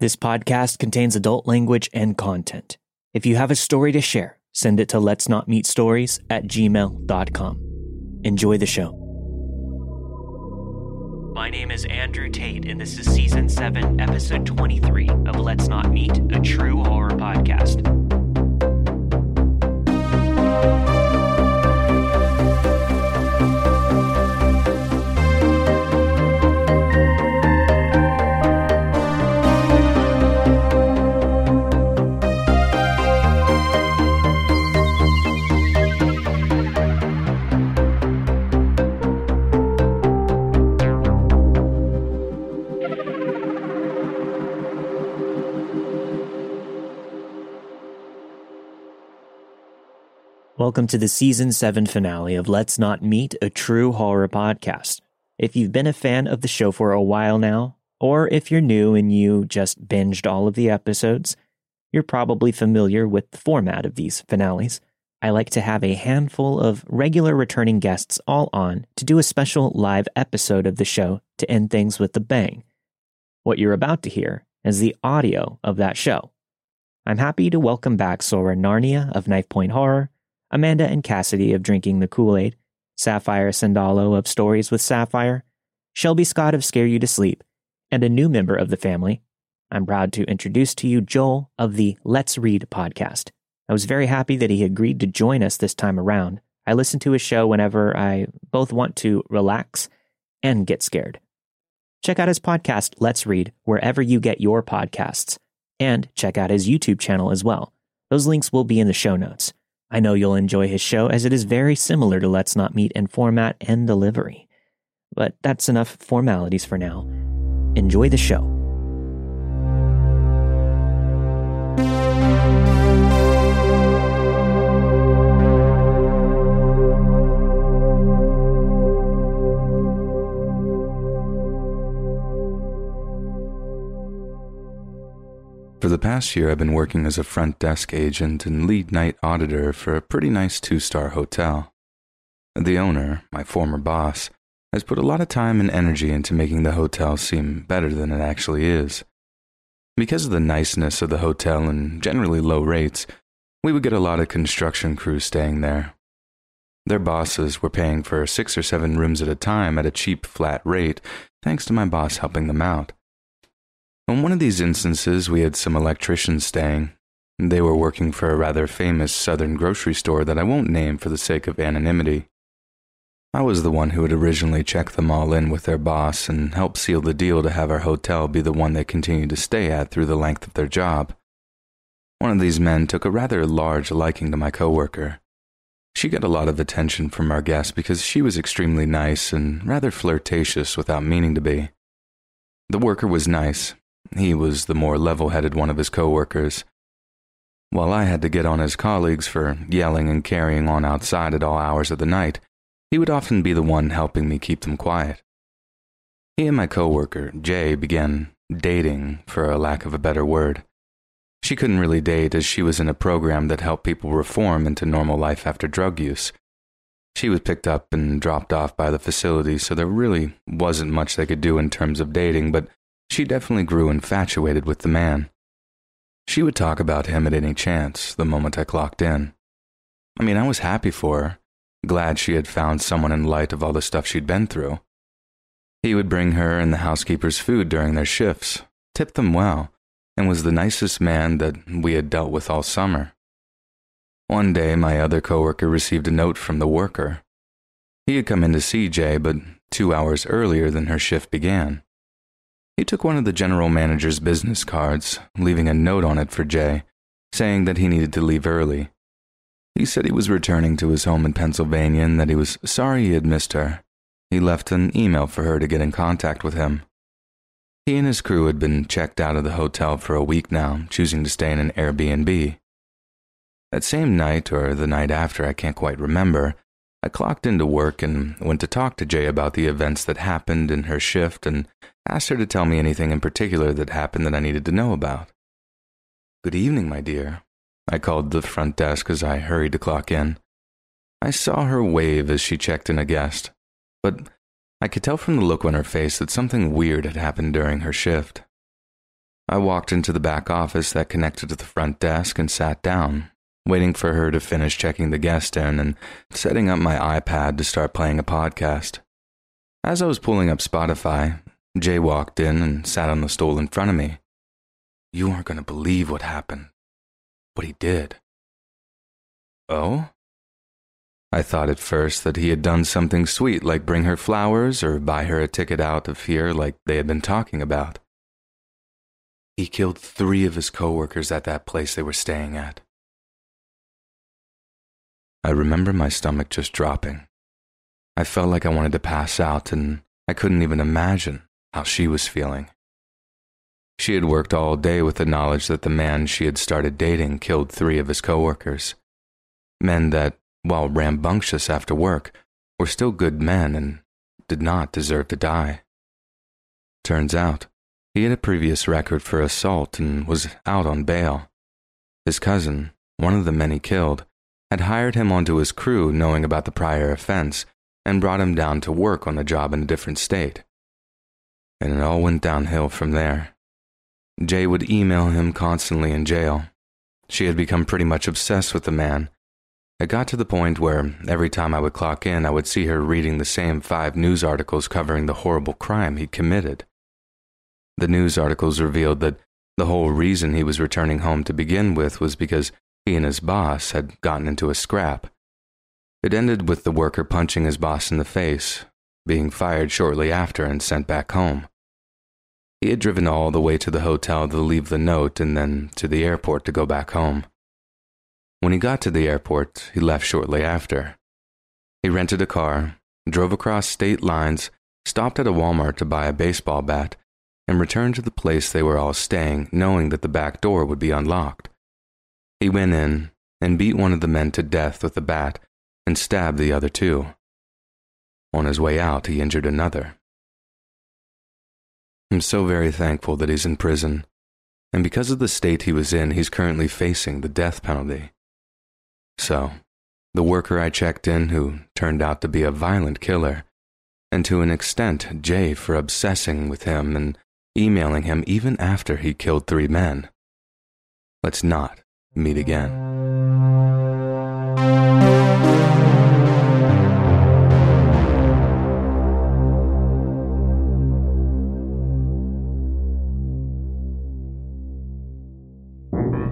This podcast contains adult language and content. If you have a story to share, send it to let's not meet stories at gmail.com. Enjoy the show. My name is Andrew Tate, and this is season 7, episode 23 of Let's Not Meet, a true horror podcast. Welcome to the season 7 finale of Let's Not Meet, a true horror podcast. If you've been a fan of the show for a while now, or if you're new and you just binged all of the episodes, you're probably familiar with the format of these finales. I like to have a handful of regular returning guests all on to do a special live episode of the show to end things with a bang. What you're about to hear is the audio of that show. I'm happy to welcome back Soren Narnia of Knifepoint Horror, Amanda and Cassidy of Drinking the Kool Aid, Sapphire Sandalo of Stories with Sapphire, Shelby Scott of Scare You to Sleep, and a new member of the family. I'm proud to introduce to you Joel of the Let's Read podcast. I was very happy that he agreed to join us this time around. I listen to his show whenever I both want to relax and get scared. Check out his podcast, Let's Read, wherever you get your podcasts, and check out his YouTube channel as well. Those links will be in the show notes. I know you'll enjoy his show as it is very similar to Let's Not Meet in format and delivery. But that's enough formalities for now. Enjoy the show. For the past year, I've been working as a front desk agent and lead night auditor for a pretty nice two star hotel. The owner, my former boss, has put a lot of time and energy into making the hotel seem better than it actually is. Because of the niceness of the hotel and generally low rates, we would get a lot of construction crews staying there. Their bosses were paying for six or seven rooms at a time at a cheap flat rate, thanks to my boss helping them out. On one of these instances, we had some electricians staying. They were working for a rather famous southern grocery store that I won't name for the sake of anonymity. I was the one who had originally checked them all in with their boss and helped seal the deal to have our hotel be the one they continued to stay at through the length of their job. One of these men took a rather large liking to my coworker. She got a lot of attention from our guests because she was extremely nice and rather flirtatious without meaning to be. The worker was nice, he was the more level headed one of his coworkers. While I had to get on his colleagues for yelling and carrying on outside at all hours of the night, he would often be the one helping me keep them quiet. He and my coworker, Jay, began dating, for a lack of a better word. She couldn't really date as she was in a program that helped people reform into normal life after drug use. She was picked up and dropped off by the facility, so there really wasn't much they could do in terms of dating, but she definitely grew infatuated with the man. She would talk about him at any chance the moment I clocked in. I mean, I was happy for her, glad she had found someone in light of all the stuff she'd been through. He would bring her and the housekeepers food during their shifts, tipped them well, and was the nicest man that we had dealt with all summer. One day, my other coworker received a note from the worker. He had come in to see Jay, but two hours earlier than her shift began. He took one of the general manager's business cards, leaving a note on it for Jay, saying that he needed to leave early. He said he was returning to his home in Pennsylvania and that he was sorry he had missed her. He left an email for her to get in contact with him. He and his crew had been checked out of the hotel for a week now, choosing to stay in an Airbnb. That same night, or the night after, I can't quite remember, I clocked into work and went to talk to Jay about the events that happened in her shift and asked her to tell me anything in particular that happened that I needed to know about. Good evening, my dear. I called the front desk as I hurried to clock in. I saw her wave as she checked in a guest, but I could tell from the look on her face that something weird had happened during her shift. I walked into the back office that connected to the front desk and sat down, waiting for her to finish checking the guest in and setting up my iPad to start playing a podcast. As I was pulling up Spotify, Jay walked in and sat on the stool in front of me. You aren't going to believe what happened. What he did. Oh? I thought at first that he had done something sweet like bring her flowers or buy her a ticket out of here like they had been talking about. He killed three of his coworkers at that place they were staying at. I remember my stomach just dropping. I felt like I wanted to pass out, and I couldn't even imagine how she was feeling. She had worked all day with the knowledge that the man she had started dating killed three of his coworkers. Men that, while rambunctious after work, were still good men and did not deserve to die. Turns out, he had a previous record for assault and was out on bail. His cousin, one of the men he killed, had hired him onto his crew knowing about the prior offense and brought him down to work on a job in a different state. And it all went downhill from there. Jay would email him constantly in jail. She had become pretty much obsessed with the man. It got to the point where every time I would clock in, I would see her reading the same five news articles covering the horrible crime he'd committed. The news articles revealed that the whole reason he was returning home to begin with was because he and his boss had gotten into a scrap. It ended with the worker punching his boss in the face, being fired shortly after and sent back home. He had driven all the way to the hotel to leave the note and then to the airport to go back home. When he got to the airport, he left shortly after. He rented a car, drove across state lines, stopped at a Walmart to buy a baseball bat, and returned to the place they were all staying, knowing that the back door would be unlocked. He went in and beat one of the men to death with a bat and stabbed the other two. On his way out, he injured another. I'm so very thankful that he's in prison, and because of the state he was in, he's currently facing the death penalty. So, the worker I checked in, who turned out to be a violent killer, and to an extent, Jay for obsessing with him and emailing him even after he killed three men. Let's not meet again.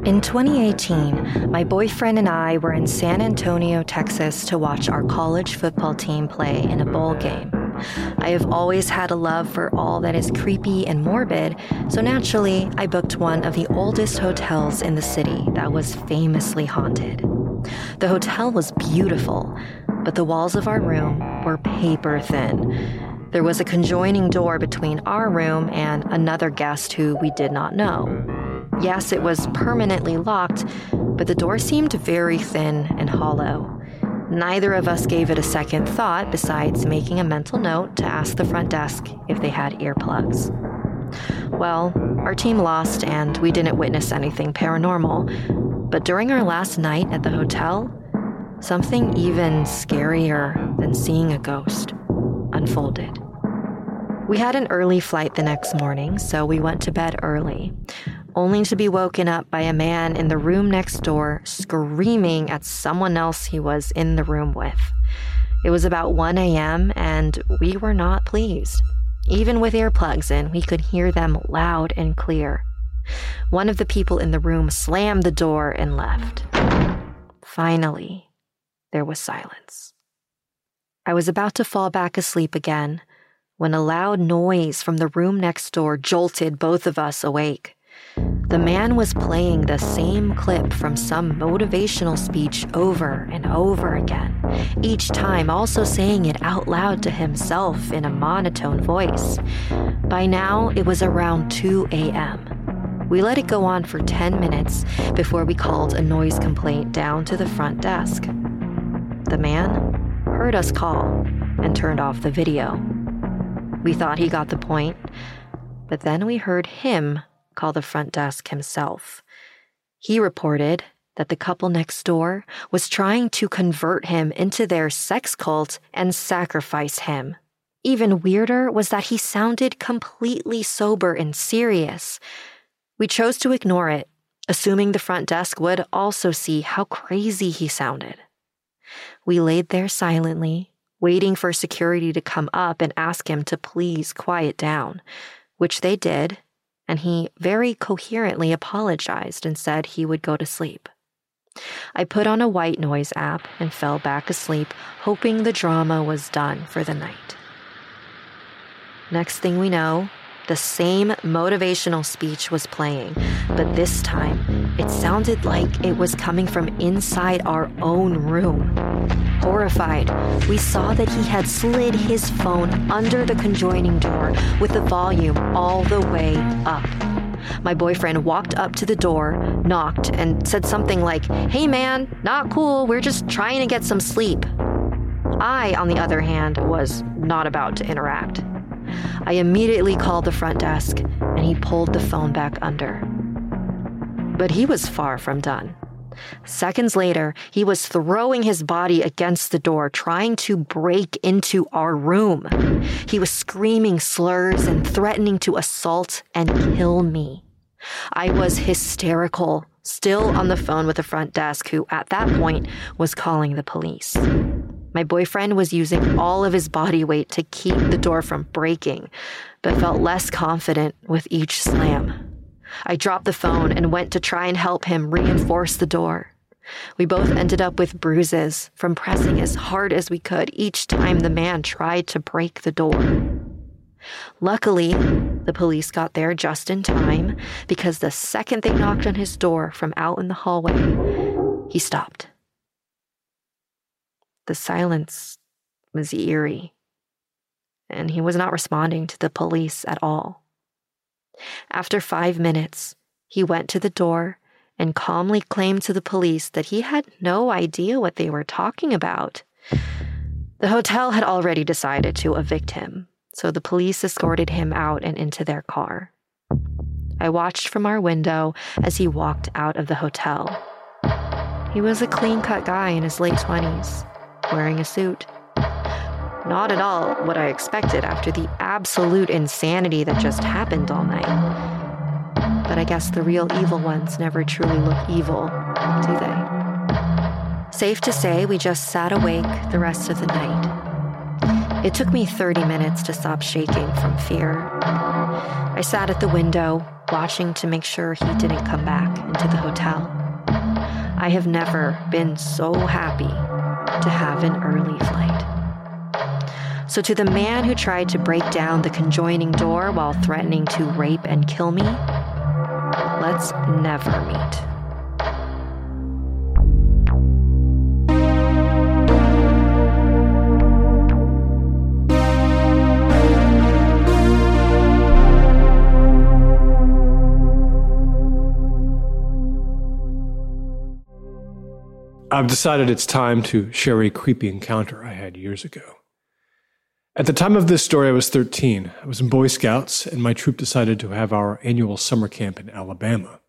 In 2018, my boyfriend and I were in San Antonio, Texas to watch our college football team play in a bowl game. I have always had a love for all that is creepy and morbid, so naturally, I booked one of the oldest hotels in the city that was famously haunted. The hotel was beautiful, but the walls of our room were paper thin. There was a conjoining door between our room and another guest who we did not know. Yes, it was permanently locked, but the door seemed very thin and hollow. Neither of us gave it a second thought besides making a mental note to ask the front desk if they had earplugs. Well, our team lost and we didn't witness anything paranormal, but during our last night at the hotel, something even scarier than seeing a ghost unfolded. We had an early flight the next morning, so we went to bed early only to be woken up by a man in the room next door screaming at someone else he was in the room with. It was about 1 a.m., and we were not pleased. Even with earplugs in, we could hear them loud and clear. One of the people in the room slammed the door and left. Finally, there was silence. I was about to fall back asleep again when a loud noise from the room next door jolted both of us awake. The man was playing the same clip from some motivational speech over and over again, each time also saying it out loud to himself in a monotone voice. By now, it was around 2 a.m. We let it go on for 10 minutes before we called a noise complaint down to the front desk. The man heard us call and turned off the video. We thought he got the point, but then we heard him call the front desk himself. He reported that the couple next door was trying to convert him into their sex cult and sacrifice him. Even weirder was that he sounded completely sober and serious. We chose to ignore it, assuming the front desk would also see how crazy he sounded. We laid there silently, waiting for security to come up and ask him to please quiet down, which they did, and he very coherently apologized and said he would go to sleep. I put on a white noise app and fell back asleep, hoping the drama was done for the night. Next thing we know, the same motivational speech was playing, but this time it sounded like it was coming from inside our own room. Horrified, we saw that he had slid his phone under the conjoining door with the volume all the way up. My boyfriend walked up to the door, knocked, and said something like, Hey man, not cool, we're just trying to get some sleep. I, on the other hand, was not about to interact. I immediately called the front desk and he pulled the phone back under. But he was far from done. Seconds later, he was throwing his body against the door, trying to break into our room. He was screaming slurs and threatening to assault and kill me. I was hysterical, still on the phone with the front desk, who at that point was calling the police. My boyfriend was using all of his body weight to keep the door from breaking, but felt less confident with each slam. I dropped the phone and went to try and help him reinforce the door. We both ended up with bruises from pressing as hard as we could each time the man tried to break the door. Luckily, the police got there just in time because the second they knocked on his door from out in the hallway, he stopped. The silence was eerie, and he was not responding to the police at all. After five minutes, he went to the door and calmly claimed to the police that he had no idea what they were talking about. The hotel had already decided to evict him, so the police escorted him out and into their car. I watched from our window as he walked out of the hotel. He was a clean cut guy in his late 20s, wearing a suit. Not at all what I expected after the absolute insanity that just happened all night. But I guess the real evil ones never truly look evil, do they? Safe to say, we just sat awake the rest of the night. It took me 30 minutes to stop shaking from fear. I sat at the window, watching to make sure he didn't come back into the hotel. I have never been so happy to have an early flight. So, to the man who tried to break down the conjoining door while threatening to rape and kill me, let's never meet. I've decided it's time to share a creepy encounter I had years ago. At the time of this story, I was 13. I was in Boy Scouts, and my troop decided to have our annual summer camp in Alabama.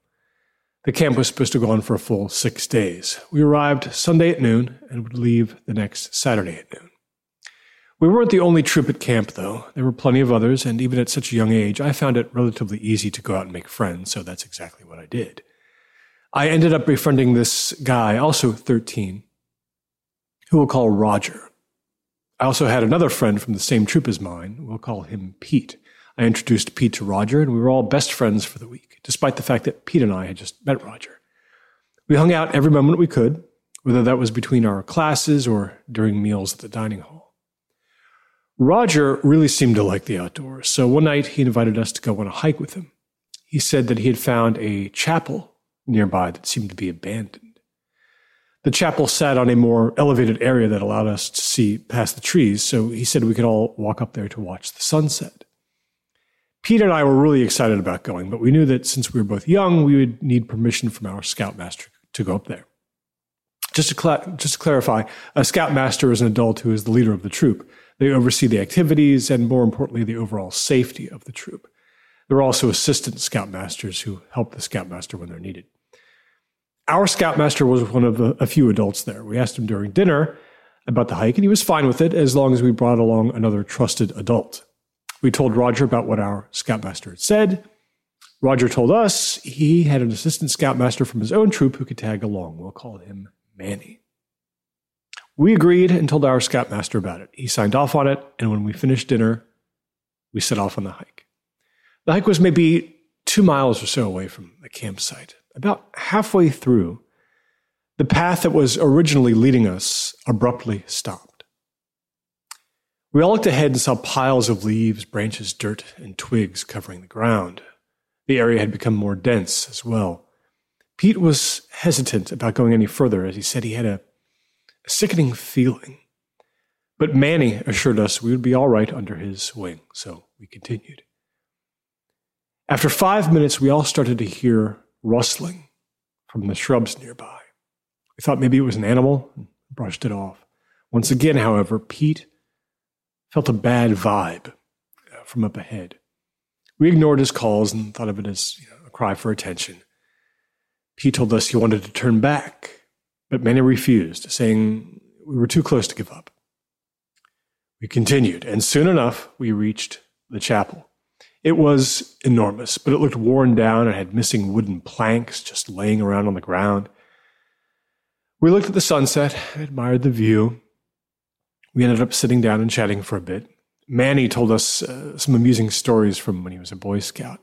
The camp was supposed to go on for a full six days. We arrived Sunday at noon and would leave the next Saturday at noon. We weren't the only troop at camp, though. There were plenty of others, and even at such a young age, I found it relatively easy to go out and make friends, so that's exactly what I did. I ended up befriending this guy, also 13, who we'll call Roger. I also had another friend from the same troop as mine. We'll call him Pete. I introduced Pete to Roger, and we were all best friends for the week, despite the fact that Pete and I had just met Roger. We hung out every moment we could, whether that was between our classes or during meals at the dining hall. Roger really seemed to like the outdoors, so one night he invited us to go on a hike with him. He said that he had found a chapel nearby that seemed to be abandoned. The chapel sat on a more elevated area that allowed us to see past the trees, so he said we could all walk up there to watch the sunset. Pete and I were really excited about going, but we knew that since we were both young, we would need permission from our scoutmaster to go up there. Just to, cl- just to clarify, a scoutmaster is an adult who is the leader of the troop. They oversee the activities and, more importantly, the overall safety of the troop. There are also assistant scoutmasters who help the scoutmaster when they're needed. Our scoutmaster was one of the, a few adults there. We asked him during dinner about the hike, and he was fine with it as long as we brought along another trusted adult. We told Roger about what our scoutmaster had said. Roger told us he had an assistant scoutmaster from his own troop who could tag along. We'll call him Manny. We agreed and told our scoutmaster about it. He signed off on it, and when we finished dinner, we set off on the hike. The hike was maybe two miles or so away from the campsite. About halfway through, the path that was originally leading us abruptly stopped. We all looked ahead and saw piles of leaves, branches, dirt, and twigs covering the ground. The area had become more dense as well. Pete was hesitant about going any further as he said he had a, a sickening feeling. But Manny assured us we would be all right under his wing, so we continued. After five minutes, we all started to hear rustling from the shrubs nearby. We thought maybe it was an animal and brushed it off. Once again, however, Pete felt a bad vibe uh, from up ahead. We ignored his calls and thought of it as you know, a cry for attention. Pete told us he wanted to turn back, but Manny refused, saying we were too close to give up. We continued, and soon enough, we reached the chapel. It was enormous, but it looked worn down and had missing wooden planks just laying around on the ground. We looked at the sunset, admired the view. We ended up sitting down and chatting for a bit. Manny told us uh, some amusing stories from when he was a Boy Scout.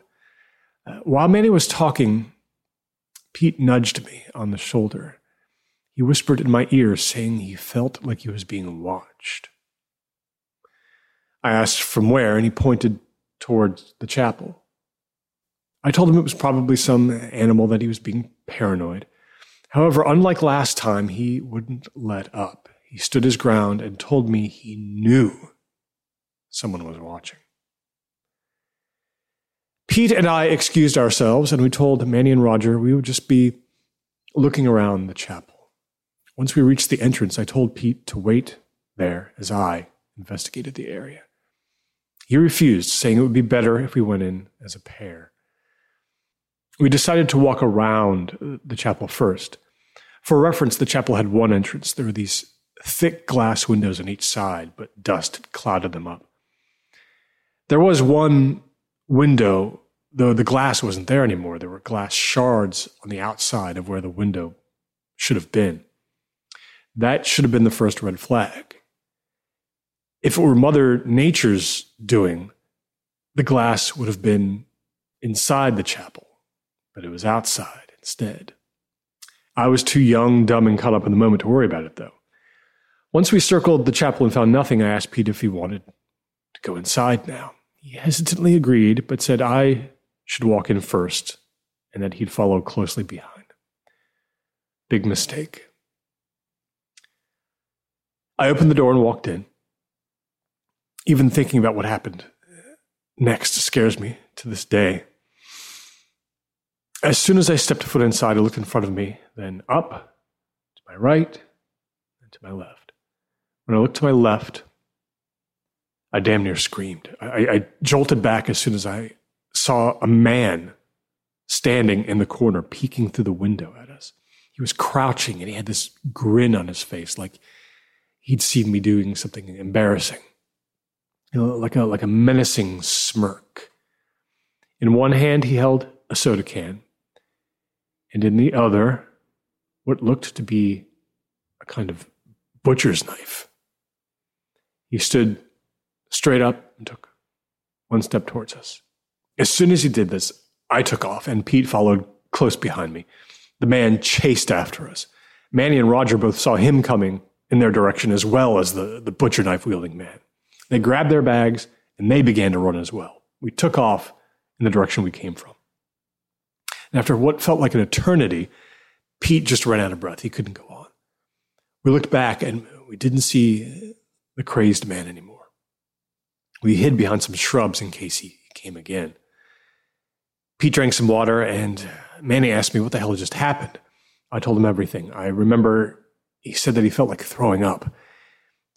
Uh, while Manny was talking, Pete nudged me on the shoulder. He whispered in my ear, saying he felt like he was being watched. I asked from where, and he pointed towards the chapel. I told him it was probably some animal that he was being paranoid. However, unlike last time, he wouldn't let up. He stood his ground and told me he knew someone was watching. Pete and I excused ourselves and we told Manny and Roger we would just be looking around the chapel. Once we reached the entrance, I told Pete to wait there as I investigated the area. He refused, saying it would be better if we went in as a pair. We decided to walk around uh, the chapel first. For reference, the chapel had one entrance. There were these thick glass windows on each side, but dust had clouded them up. There was one window, though the glass wasn't there anymore. There were glass shards on the outside of where the window should have been. That should have been the first red flag. If it were Mother Nature's doing, the glass would have been inside the chapel, but it was outside instead. I was too young, dumb, and caught up in the moment to worry about it, though. Once we circled the chapel and found nothing, I asked Pete if he wanted to go inside now. He hesitantly agreed, but said I should walk in first and that he'd follow closely behind. Big mistake. I opened the door and walked in. Even thinking about what happened next scares me to this day. As soon as I stepped a foot inside, I looked in front of me, then up, to my right, and to my left. When I looked to my left, I damn near screamed. I, I jolted back as soon as I saw a man standing in the corner, peeking through the window at us. He was crouching and he had this grin on his face, like he'd seen me doing something embarrassing, you know, like a like a menacing smirk. In one hand, he held a soda can, and in the other, what looked to be a kind of butcher's knife. He stood straight up and took one step towards us. As soon as he did this, I took off and Pete followed close behind me. The man chased after us. Manny and Roger both saw him coming in their direction as well as the, the butcher knife wielding man. They grabbed their bags and they began to run as well. We took off in the direction we came from. And after what felt like an eternity, Pete just ran out of breath. He couldn't go on. We looked back and we didn't see the crazed man anymore. We hid behind some shrubs in case he came again. Pete drank some water, and Manny asked me what the hell just happened. I told him everything. I remember he said that he felt like throwing up.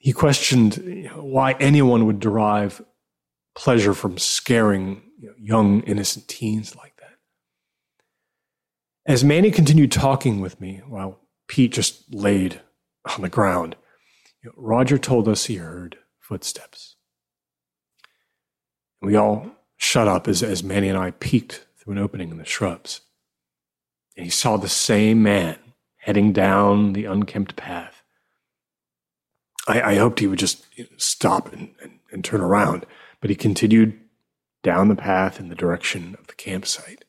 He questioned why anyone would derive pleasure from scaring you know, young, innocent teens like that. As Manny continued talking with me while Pete just laid on the ground, you know, Roger told us he heard footsteps. We all shut up as, as Manny and I peeked through an opening in the shrubs. And he saw the same man heading down the unkempt path. I, I hoped he would just stop and, and, and turn around, but he continued down the path in the direction of the campsite.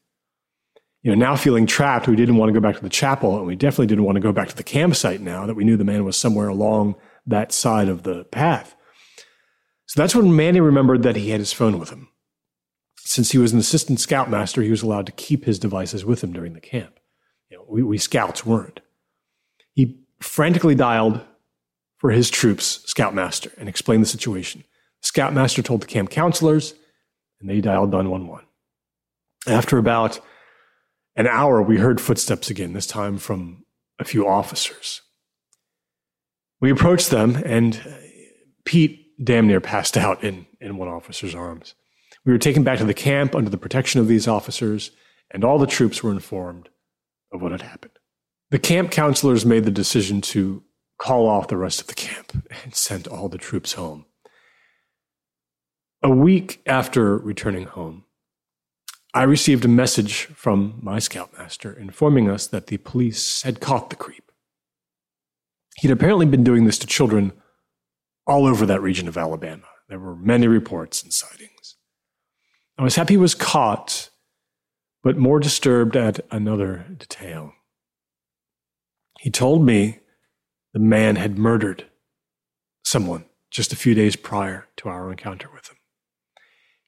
You know, now feeling trapped, we didn't want to go back to the chapel, and we definitely didn't want to go back to the campsite now that we knew the man was somewhere along that side of the path. So that's when Manny remembered that he had his phone with him. Since he was an assistant scoutmaster, he was allowed to keep his devices with him during the camp. You know, we, we scouts weren't. He frantically dialed for his troops scoutmaster and explained the situation. Scoutmaster told the camp counselors, and they dialed 911. After about an hour, we heard footsteps again, this time from a few officers. We approached them, and uh, Pete damn near passed out in, in one officer's arms. We were taken back to the camp under the protection of these officers, and all the troops were informed of what had happened. The camp counselors made the decision to call off the rest of the camp and sent all the troops home. A week after returning home, I received a message from my scoutmaster informing us that the police had caught the creep. He'd apparently been doing this to children all over that region of Alabama. There were many reports and sightings. I was happy he was caught, but more disturbed at another detail. He told me the man had murdered someone just a few days prior to our encounter with him.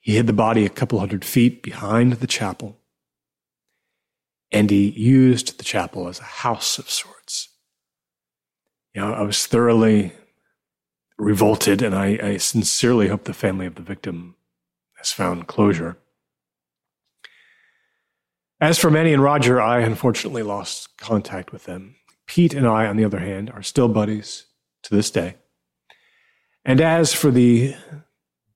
He hid the body a couple hundred feet behind the chapel, and he used the chapel as a house of sorts. You know, I was thoroughly revolted, and I, I sincerely hope the family of the victim has found closure. As for Manny and Roger, I unfortunately lost contact with them. Pete and I, on the other hand, are still buddies to this day. And as for the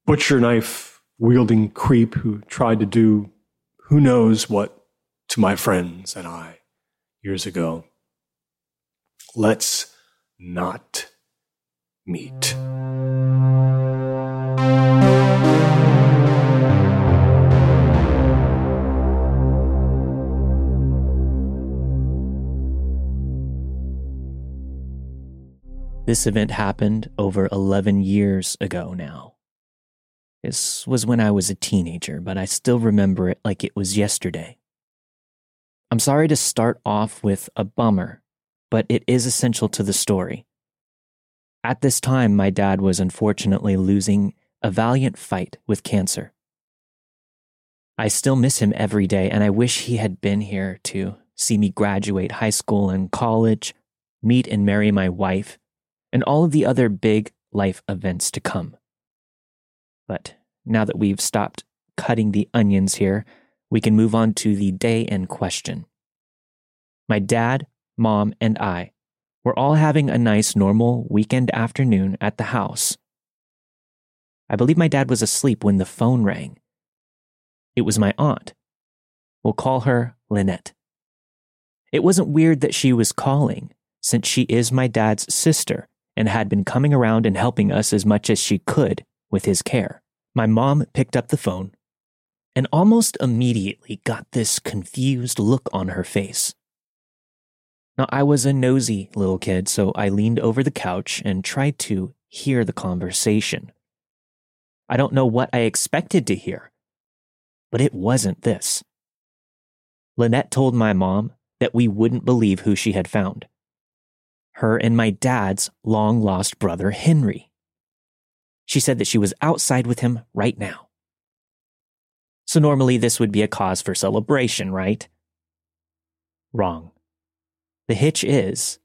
butcher knife wielding creep who tried to do who knows what to my friends and I years ago, let's not meet. This event happened over 11 years ago now. This was when I was a teenager, but I still remember it like it was yesterday. I'm sorry to start off with a bummer, but it is essential to the story. At this time, my dad was unfortunately losing a valiant fight with cancer. I still miss him every day, and I wish he had been here to see me graduate high school and college, meet and marry my wife, and all of the other big life events to come. But now that we've stopped cutting the onions here, we can move on to the day in question. My dad, mom, and I were all having a nice, normal weekend afternoon at the house. I believe my dad was asleep when the phone rang. It was my aunt. We'll call her Lynette. It wasn't weird that she was calling, since she is my dad's sister and had been coming around and helping us as much as she could with his care. My mom picked up the phone and almost immediately got this confused look on her face. Now, I was a nosy little kid, so I leaned over the couch and tried to hear the conversation. I don't know what I expected to hear, but it wasn't this. Lynette told my mom that we wouldn't believe who she had found her and my dad's long lost brother, Henry. She said that she was outside with him right now. So normally this would be a cause for celebration, right? Wrong. The hitch is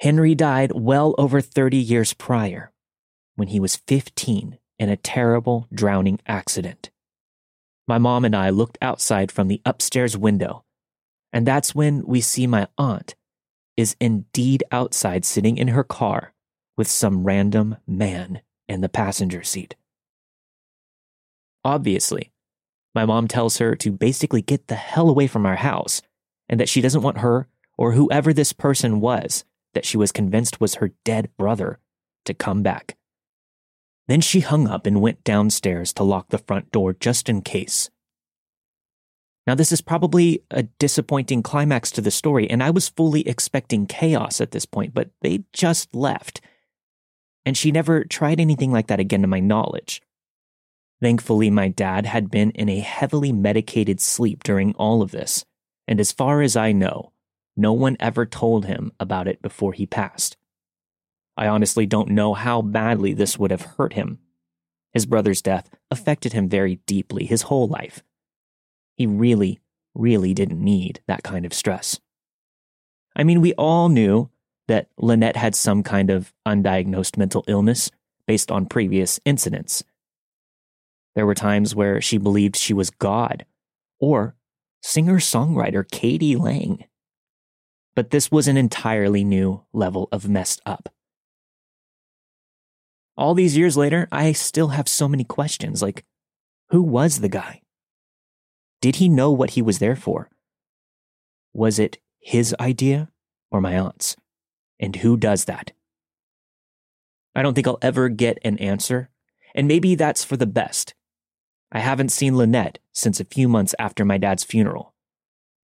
Henry died well over 30 years prior when he was 15 in a terrible drowning accident. My mom and I looked outside from the upstairs window, and that's when we see my aunt is indeed outside sitting in her car with some random man in the passenger seat. Obviously, my mom tells her to basically get the hell away from our house and that she doesn't want her or whoever this person was that she was convinced was her dead brother to come back. Then she hung up and went downstairs to lock the front door just in case. Now, this is probably a disappointing climax to the story, and I was fully expecting chaos at this point, but they just left. And she never tried anything like that again to my knowledge. Thankfully, my dad had been in a heavily medicated sleep during all of this, and as far as I know, no one ever told him about it before he passed. I honestly don't know how badly this would have hurt him. His brother's death affected him very deeply his whole life. He really, really didn't need that kind of stress. I mean, we all knew that Lynette had some kind of undiagnosed mental illness based on previous incidents. There were times where she believed she was God or singer songwriter k.d. lang. But this was an entirely new level of messed up. All these years later, I still have so many questions like who was the guy? Did he know what he was there for? Was it his idea or my aunt's? And who does that? I don't think I'll ever get an answer, and maybe that's for the best. I haven't seen Lynette since a few months after my dad's funeral,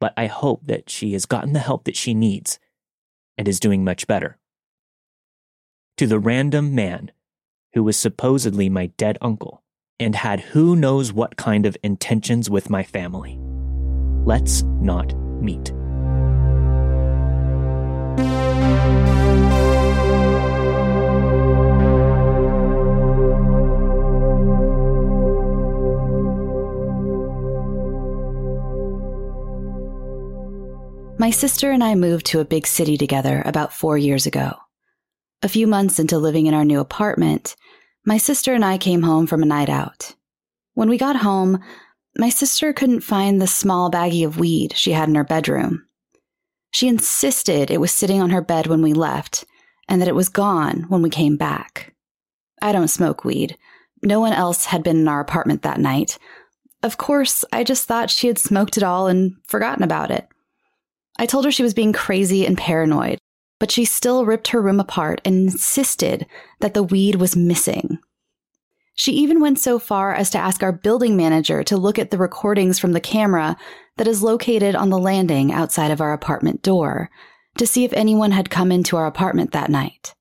but I hope that she has gotten the help that she needs and is doing much better. To the random man who was supposedly my dead uncle and had who knows what kind of intentions with my family. Let's not meet. My sister and I moved to a big city together about four years ago. A few months into living in our new apartment, my sister and I came home from a night out. When we got home, my sister couldn't find the small baggie of weed she had in her bedroom. She insisted it was sitting on her bed when we left and that it was gone when we came back. I don't smoke weed. No one else had been in our apartment that night. Of course, I just thought she had smoked it all and forgotten about it. I told her she was being crazy and paranoid, but she still ripped her room apart and insisted that the weed was missing. She even went so far as to ask our building manager to look at the recordings from the camera that is located on the landing outside of our apartment door to see if anyone had come into our apartment that night.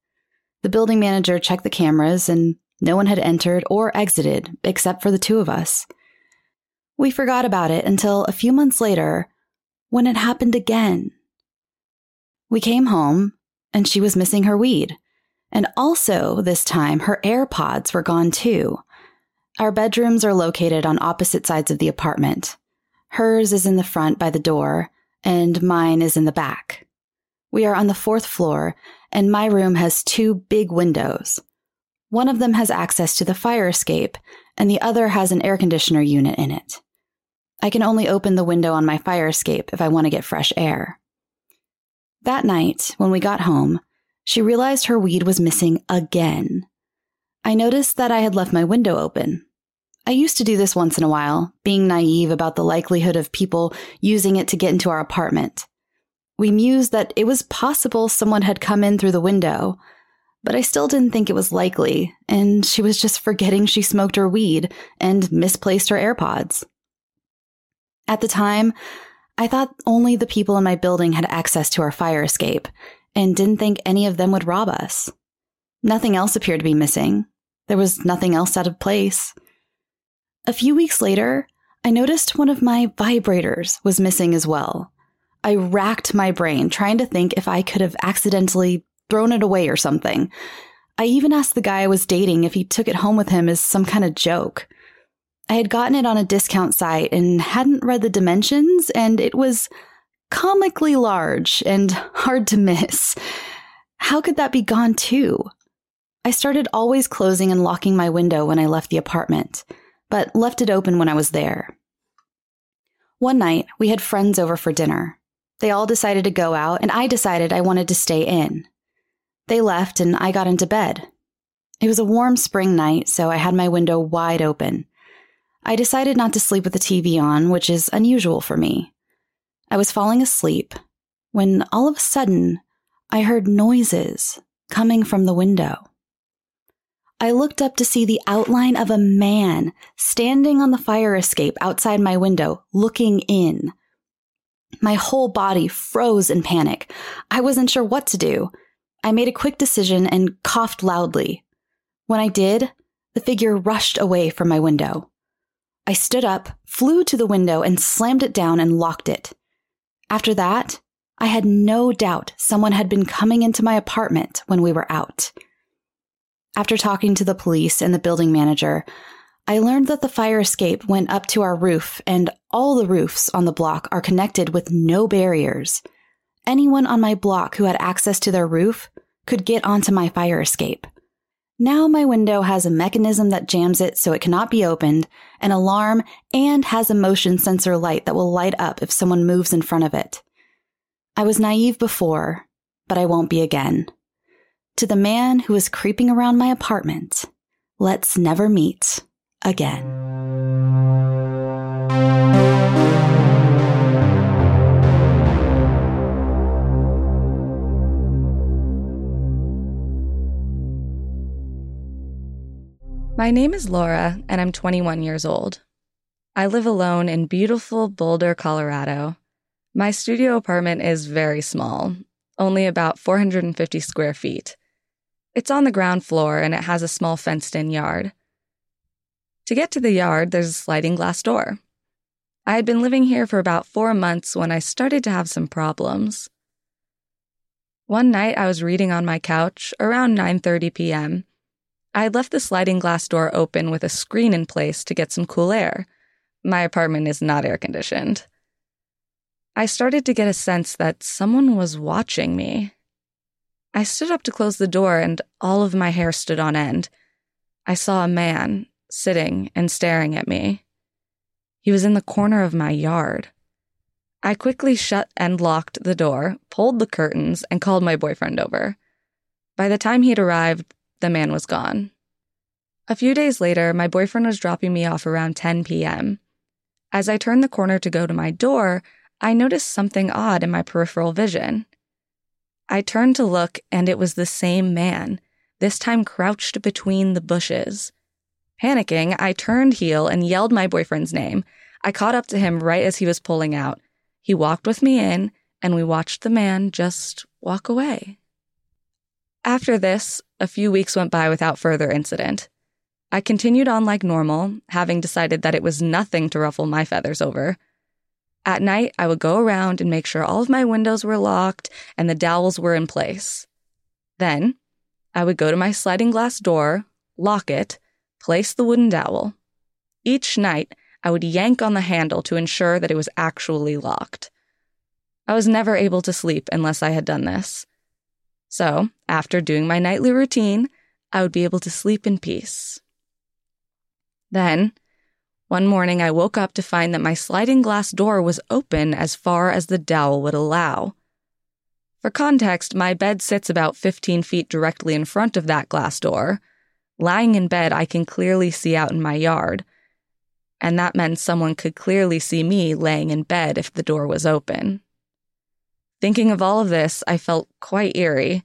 The building manager checked the cameras and no one had entered or exited except for the two of us. We forgot about it until a few months later when it happened again. We came home and she was missing her weed. And also, this time, her AirPods were gone too. Our bedrooms are located on opposite sides of the apartment. Hers is in the front by the door, and mine is in the back. We are on the fourth floor, and my room has two big windows. One of them has access to the fire escape, and the other has an air conditioner unit in it. I can only open the window on my fire escape if I want to get fresh air. That night, when we got home, she realized her weed was missing again. I noticed that I had left my window open. I used to do this once in a while, being naive about the likelihood of people using it to get into our apartment. We mused that it was possible someone had come in through the window, but I still didn't think it was likely, and she was just forgetting she smoked her weed and misplaced her AirPods. At the time, I thought only the people in my building had access to our fire escape and didn't think any of them would rob us. Nothing else appeared to be missing. There was nothing else out of place. A few weeks later, I noticed one of my vibrators was missing as well. I racked my brain trying to think if I could have accidentally thrown it away or something. I even asked the guy I was dating if he took it home with him as some kind of joke. I had gotten it on a discount site and hadn't read the dimensions, and it was comically large and hard to miss. How could that be gone too? I started always closing and locking my window when I left the apartment, but left it open when I was there. One night, we had friends over for dinner. They all decided to go out, and I decided I wanted to stay in. They left, and I got into bed. It was a warm spring night, so I had my window wide open. I decided not to sleep with the TV on, which is unusual for me. I was falling asleep when all of a sudden I heard noises coming from the window. I looked up to see the outline of a man standing on the fire escape outside my window, looking in. My whole body froze in panic. I wasn't sure what to do. I made a quick decision and coughed loudly. When I did, the figure rushed away from my window. I stood up, flew to the window, and slammed it down and locked it. After that, I had no doubt someone had been coming into my apartment when we were out. After talking to the police and the building manager, I learned that the fire escape went up to our roof and all the roofs on the block are connected with no barriers. Anyone on my block who had access to their roof could get onto my fire escape. Now my window has a mechanism that jams it so it cannot be opened, an alarm, and has a motion sensor light that will light up if someone moves in front of it. I was naive before, but I won't be again. To the man who is creeping around my apartment, let's never meet again. My name is Laura, and I'm 21 years old. I live alone in beautiful Boulder, Colorado. My studio apartment is very small, only about 450 square feet. It's on the ground floor and it has a small fenced in yard. To get to the yard, there's a sliding glass door. I had been living here for about four months when I started to have some problems. One night I was reading on my couch around 9:30 p.m. I had left the sliding glass door open with a screen in place to get some cool air. My apartment is not air conditioned. I started to get a sense that someone was watching me. I stood up to close the door and all of my hair stood on end. I saw a man sitting and staring at me. He was in the corner of my yard. I quickly shut and locked the door, pulled the curtains, and called my boyfriend over. By the time he'd arrived, the man was gone. A few days later, my boyfriend was dropping me off around 10 p.m. As I turned the corner to go to my door, I noticed something odd in my peripheral vision. I turned to look, and it was the same man, this time crouched between the bushes. Panicking, I turned heel and yelled my boyfriend's name. I caught up to him right as he was pulling out. He walked with me in, and we watched the man just walk away. After this, a few weeks went by without further incident. I continued on like normal, having decided that it was nothing to ruffle my feathers over. At night, I would go around and make sure all of my windows were locked and the dowels were in place. Then, I would go to my sliding glass door, lock it, place the wooden dowel. Each night, I would yank on the handle to ensure that it was actually locked. I was never able to sleep unless I had done this. So, after doing my nightly routine, I would be able to sleep in peace. Then, one morning, I woke up to find that my sliding glass door was open as far as the dowel would allow. For context, my bed sits about 15 feet directly in front of that glass door. Lying in bed, I can clearly see out in my yard. And that meant someone could clearly see me laying in bed if the door was open. Thinking of all of this, I felt quite eerie.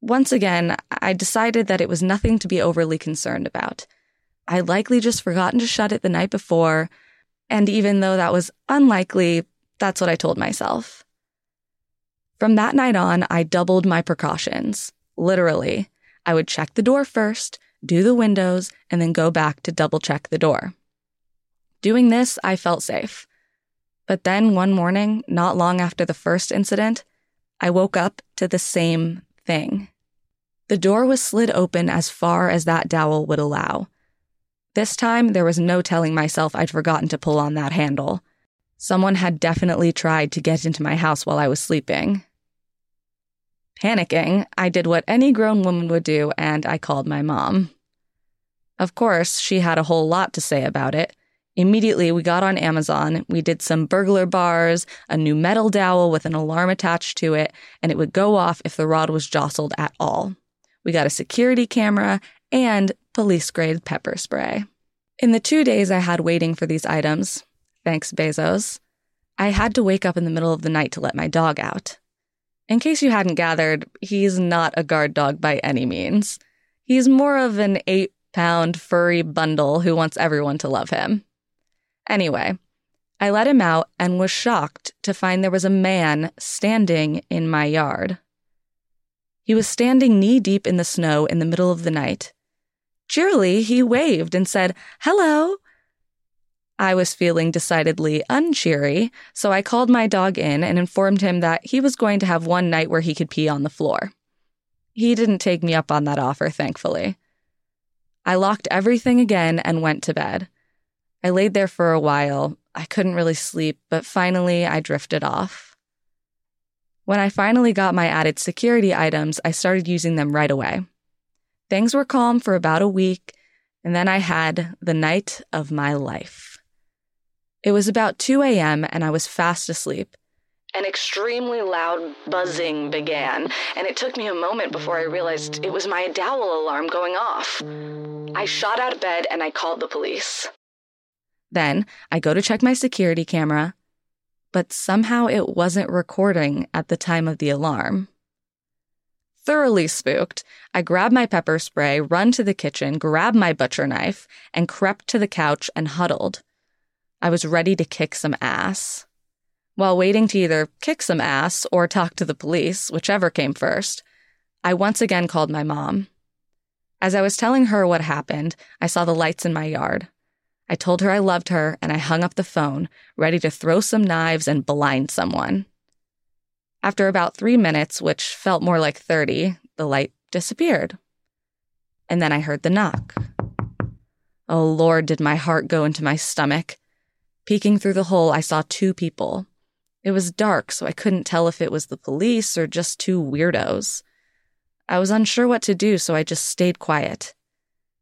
Once again, I decided that it was nothing to be overly concerned about. I likely just forgotten to shut it the night before. And even though that was unlikely, that's what I told myself. From that night on, I doubled my precautions. Literally, I would check the door first, do the windows, and then go back to double check the door. Doing this, I felt safe. But then one morning, not long after the first incident, I woke up to the same thing. The door was slid open as far as that dowel would allow, this time, there was no telling myself I'd forgotten to pull on that handle. Someone had definitely tried to get into my house while I was sleeping. Panicking, I did what any grown woman would do and I called my mom. Of course, she had a whole lot to say about it. Immediately, we got on Amazon, we did some burglar bars, a new metal dowel with an alarm attached to it, and it would go off if the rod was jostled at all. We got a security camera and police grade pepper spray. In the two days I had waiting for these items, thanks Bezos, I had to wake up in the middle of the night to let my dog out. In case you hadn't gathered, he's not a guard dog by any means. He's more of an eight pound furry bundle who wants everyone to love him. Anyway, I let him out and was shocked to find there was a man standing in my yard. He was standing knee deep in the snow in the middle of the night. Cheerily, he waved and said, Hello. I was feeling decidedly uncheery, so I called my dog in and informed him that he was going to have one night where he could pee on the floor. He didn't take me up on that offer, thankfully. I locked everything again and went to bed. I laid there for a while. I couldn't really sleep, but finally I drifted off. When I finally got my added security items, I started using them right away. Things were calm for about a week, and then I had the night of my life. It was about 2 a.m., and I was fast asleep. An extremely loud buzzing began, and it took me a moment before I realized it was my dowel alarm going off. I shot out of bed and I called the police. Then I go to check my security camera, but somehow it wasn't recording at the time of the alarm. Thoroughly spooked, I grab my pepper spray, run to the kitchen, grab my butcher knife, and crept to the couch and huddled. I was ready to kick some ass. While waiting to either kick some ass or talk to the police, whichever came first, I once again called my mom. As I was telling her what happened, I saw the lights in my yard. I told her I loved her and I hung up the phone, ready to throw some knives and blind someone. After about three minutes, which felt more like 30, the light disappeared. And then I heard the knock. Oh Lord, did my heart go into my stomach. Peeking through the hole, I saw two people. It was dark, so I couldn't tell if it was the police or just two weirdos. I was unsure what to do, so I just stayed quiet.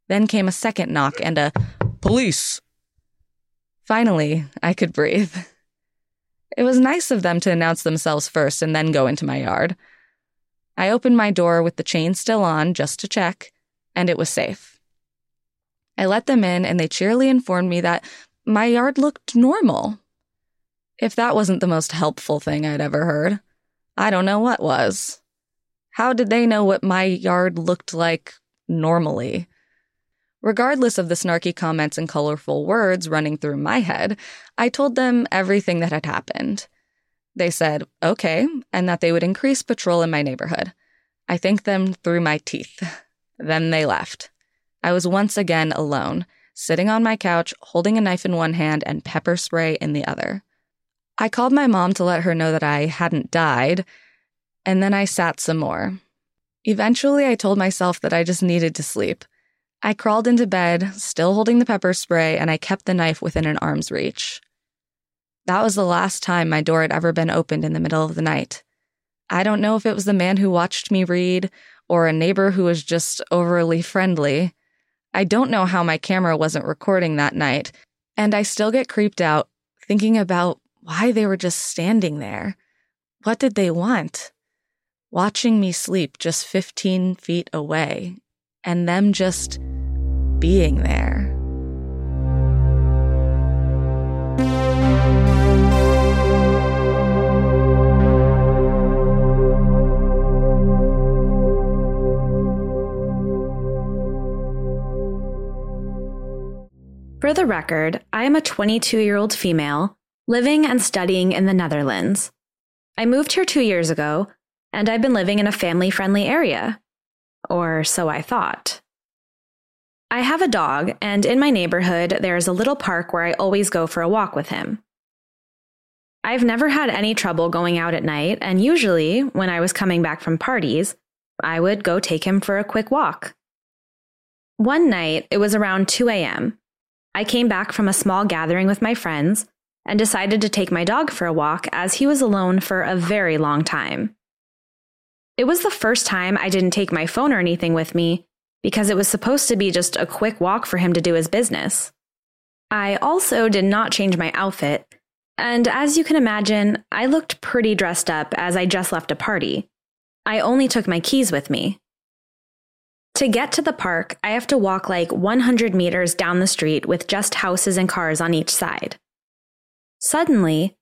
Then came a second knock and a police. Finally, I could breathe. It was nice of them to announce themselves first and then go into my yard. I opened my door with the chain still on just to check, and it was safe. I let them in, and they cheerily informed me that my yard looked normal. If that wasn't the most helpful thing I'd ever heard, I don't know what was. How did they know what my yard looked like normally? Regardless of the snarky comments and colorful words running through my head, I told them everything that had happened. They said, okay, and that they would increase patrol in my neighborhood. I thanked them through my teeth. Then they left. I was once again alone, sitting on my couch, holding a knife in one hand and pepper spray in the other. I called my mom to let her know that I hadn't died, and then I sat some more. Eventually, I told myself that I just needed to sleep. I crawled into bed, still holding the pepper spray, and I kept the knife within an arm's reach. That was the last time my door had ever been opened in the middle of the night. I don't know if it was the man who watched me read or a neighbor who was just overly friendly. I don't know how my camera wasn't recording that night, and I still get creeped out thinking about why they were just standing there. What did they want? Watching me sleep just 15 feet away, and them just being there. For the record, I am a 22 year old female living and studying in the Netherlands. I moved here two years ago, and I've been living in a family friendly area. Or so I thought. I have a dog, and in my neighborhood, there is a little park where I always go for a walk with him. I've never had any trouble going out at night, and usually, when I was coming back from parties, I would go take him for a quick walk. One night, it was around 2 a.m. I came back from a small gathering with my friends, and decided to take my dog for a walk as he was alone for a very long time. It was the first time I didn't take my phone or anything with me because it was supposed to be just a quick walk for him to do his business. I also did not change my outfit, and as you can imagine, I looked pretty dressed up as I just left a party. I only took my keys with me. To get to the park, I have to walk like 100 meters down the street with just houses and cars on each side. Suddenly,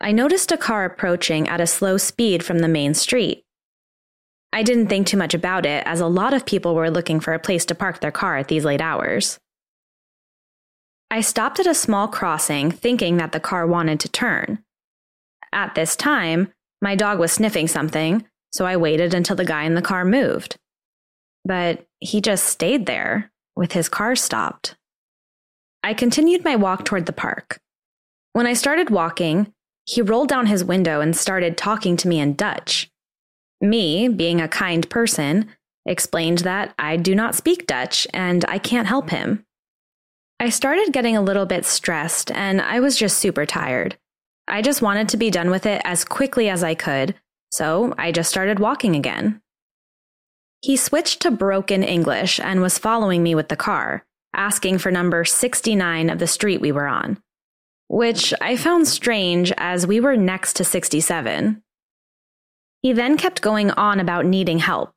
I noticed a car approaching at a slow speed from the main street. I didn't think too much about it, as a lot of people were looking for a place to park their car at these late hours. I stopped at a small crossing, thinking that the car wanted to turn. At this time, my dog was sniffing something, so I waited until the guy in the car moved. But he just stayed there, with his car stopped. I continued my walk toward the park. When I started walking, he rolled down his window and started talking to me in Dutch. Me, being a kind person, explained that I do not speak Dutch and I can't help him. I started getting a little bit stressed and I was just super tired. I just wanted to be done with it as quickly as I could, so I just started walking again. He switched to broken English and was following me with the car, asking for number 69 of the street we were on, which I found strange as we were next to 67. He then kept going on about needing help.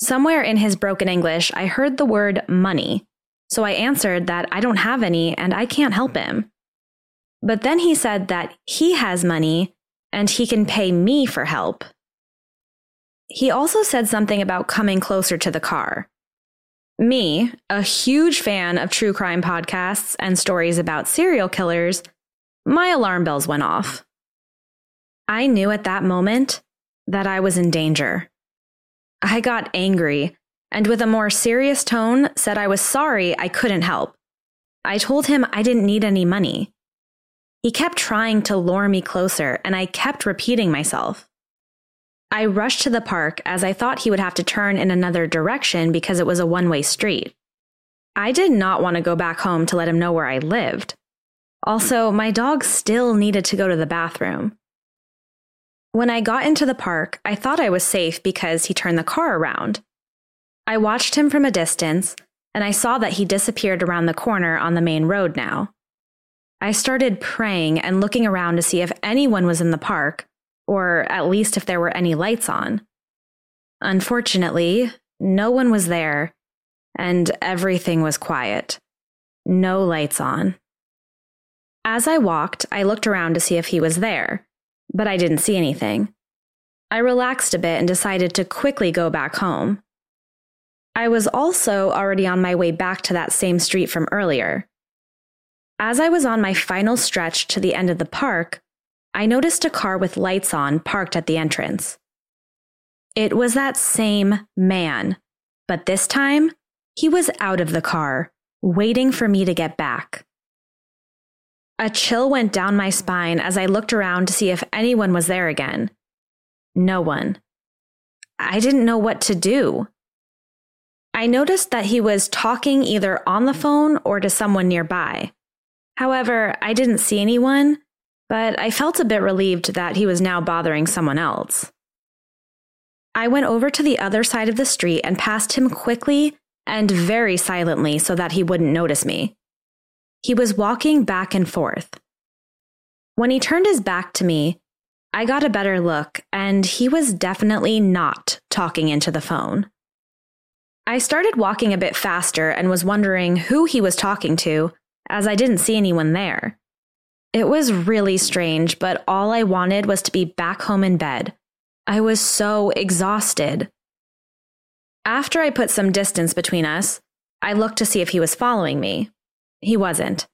Somewhere in his broken English, I heard the word money, so I answered that I don't have any and I can't help him. But then he said that he has money and he can pay me for help. He also said something about coming closer to the car. Me, a huge fan of true crime podcasts and stories about serial killers, my alarm bells went off. I knew at that moment that I was in danger. I got angry and, with a more serious tone, said I was sorry I couldn't help. I told him I didn't need any money. He kept trying to lure me closer, and I kept repeating myself. I rushed to the park as I thought he would have to turn in another direction because it was a one way street. I did not want to go back home to let him know where I lived. Also, my dog still needed to go to the bathroom. When I got into the park, I thought I was safe because he turned the car around. I watched him from a distance, and I saw that he disappeared around the corner on the main road now. I started praying and looking around to see if anyone was in the park, or at least if there were any lights on. Unfortunately, no one was there, and everything was quiet. No lights on. As I walked, I looked around to see if he was there, but I didn't see anything. I relaxed a bit and decided to quickly go back home. I was also already on my way back to that same street from earlier. As I was on my final stretch to the end of the park, I noticed a car with lights on parked at the entrance. It was that same man, but this time he was out of the car, waiting for me to get back. A chill went down my spine as I looked around to see if anyone was there again. No one. I didn't know what to do. I noticed that he was talking either on the phone or to someone nearby. However, I didn't see anyone, but I felt a bit relieved that he was now bothering someone else. I went over to the other side of the street and passed him quickly and very silently so that he wouldn't notice me. He was walking back and forth. When he turned his back to me, I got a better look, and he was definitely not talking into the phone. I started walking a bit faster and was wondering who he was talking to, as I didn't see anyone there. It was really strange, but all I wanted was to be back home in bed. I was so exhausted. After I put some distance between us, I looked to see if he was following me. He wasn't.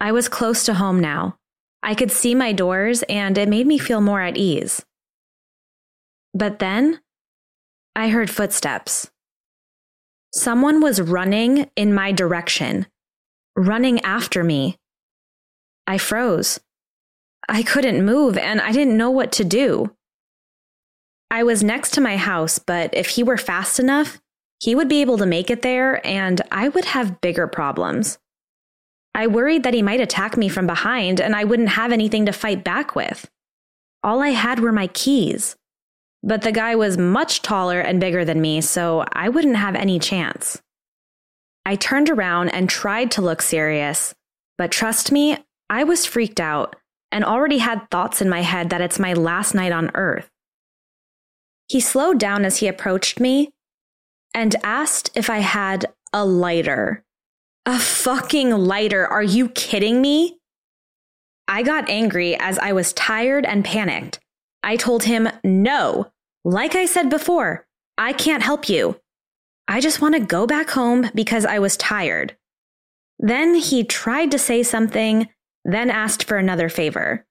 I was close to home now. I could see my doors, and it made me feel more at ease. But then I heard footsteps. Someone was running in my direction, running after me. I froze. I couldn't move and I didn't know what to do. I was next to my house, but if he were fast enough, he would be able to make it there and I would have bigger problems. I worried that he might attack me from behind and I wouldn't have anything to fight back with. All I had were my keys. But the guy was much taller and bigger than me, so I wouldn't have any chance. I turned around and tried to look serious, but trust me, I was freaked out and already had thoughts in my head that it's my last night on Earth. He slowed down as he approached me and asked if I had a lighter. A fucking lighter. Are you kidding me? I got angry as I was tired and panicked. I told him, no, Like I said before, I can't help you. I just want to go back home because I was tired. Then he tried to say something, then asked for another favor.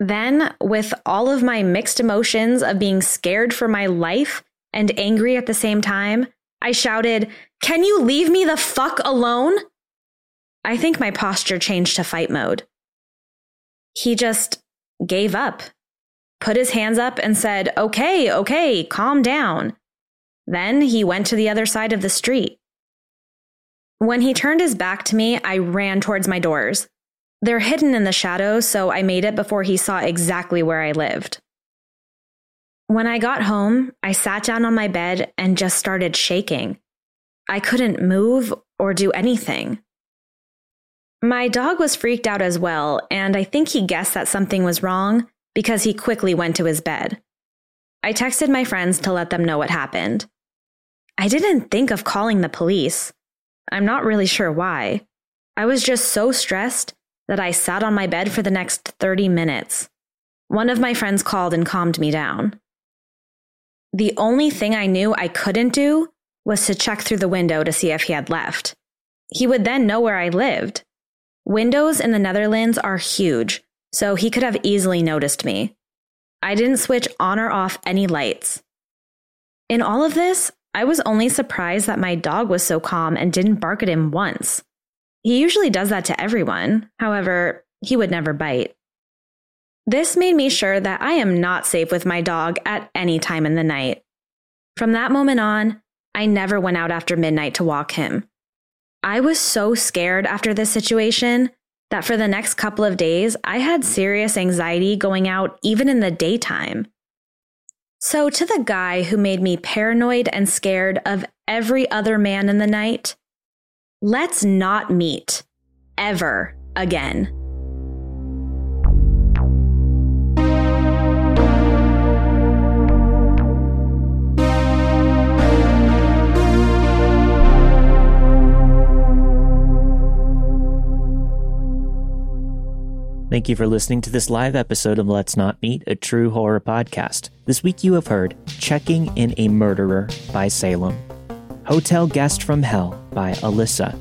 Then, with all of my mixed emotions of being scared for my life and angry at the same time, I shouted, Can you leave me the fuck alone? I think my posture changed to fight mode. He just gave up, put his hands up, and said, Okay, okay, calm down. Then he went to the other side of the street. When he turned his back to me, I ran towards my doors. They're hidden in the shadows, so I made it before he saw exactly where I lived. When I got home, I sat down on my bed and just started shaking. I couldn't move or do anything. My dog was freaked out as well, and I think he guessed that something was wrong because he quickly went to his bed. I texted my friends to let them know what happened. I didn't think of calling the police. I'm not really sure why. I was just so stressed that I sat on my bed for the next 30 minutes. One of my friends called and calmed me down. The only thing I knew I couldn't do was to check through the window to see if he had left. He would then know where I lived. Windows in the Netherlands are huge, so he could have easily noticed me. I didn't switch on or off any lights. In all of this, I was only surprised that my dog was so calm and didn't bark at him once. He usually does that to everyone. However, he would never bite. This made me sure that I am not safe with my dog at any time in the night. From that moment on, I never went out after midnight to walk him. I was so scared after this situation that for the next couple of days, I had serious anxiety going out even in the daytime. So, to the guy who made me paranoid and scared of every other man in the night, let's not meet ever again. Thank you for listening to this live episode of Let's Not Meet, a true horror podcast. This week you have heard Checking in a Murderer by Salem, Hotel Guest from Hell by Alissa,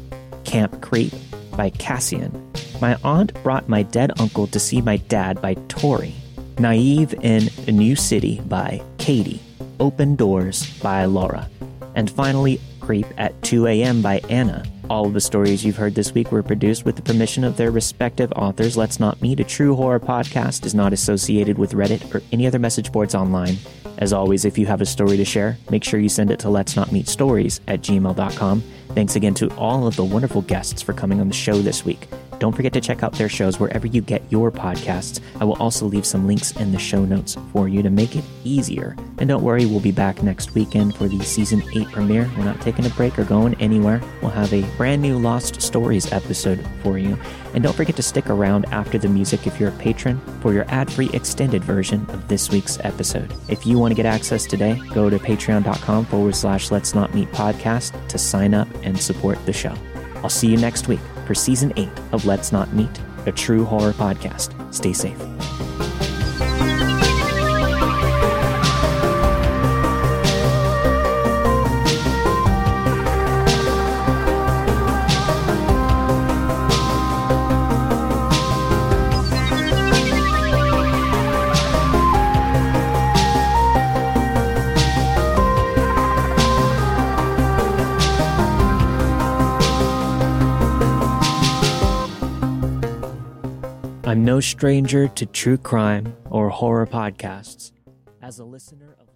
Camp Creep by Casion, My Aunt Brought My Dead Uncle to See My Dad by Tori, Naive in a New City by Katie, Open Doors by Laura, and finally Creep at 2 a.m. by Anna all of the stories you've heard this week were produced with the permission of their respective authors. Let's Not Meet, a true horror podcast, is not associated with Reddit or any other message boards online. As always, if you have a story to share, make sure you send it to let's not meet stories at gmail.com. Thanks again to all of the wonderful guests for coming on the show this week. Don't forget to check out their shows wherever you get your podcasts. I will also leave some links in the show notes for you to make it easier. And don't worry, we'll be back next weekend for the season 8 premiere. We're not taking a break or going anywhere. We'll have a brand new Lost Stories episode for you. And don't forget to stick around after the music if you're a patron for your ad free extended version of this week's episode. If you want to get access today, go to patreon.com forward slash let's not meet podcast to sign up and support the show. I'll see you next week for season 8 of Let's Not Meet, a true horror podcast. Stay safe. No stranger to true crime or horror podcasts. As a listener of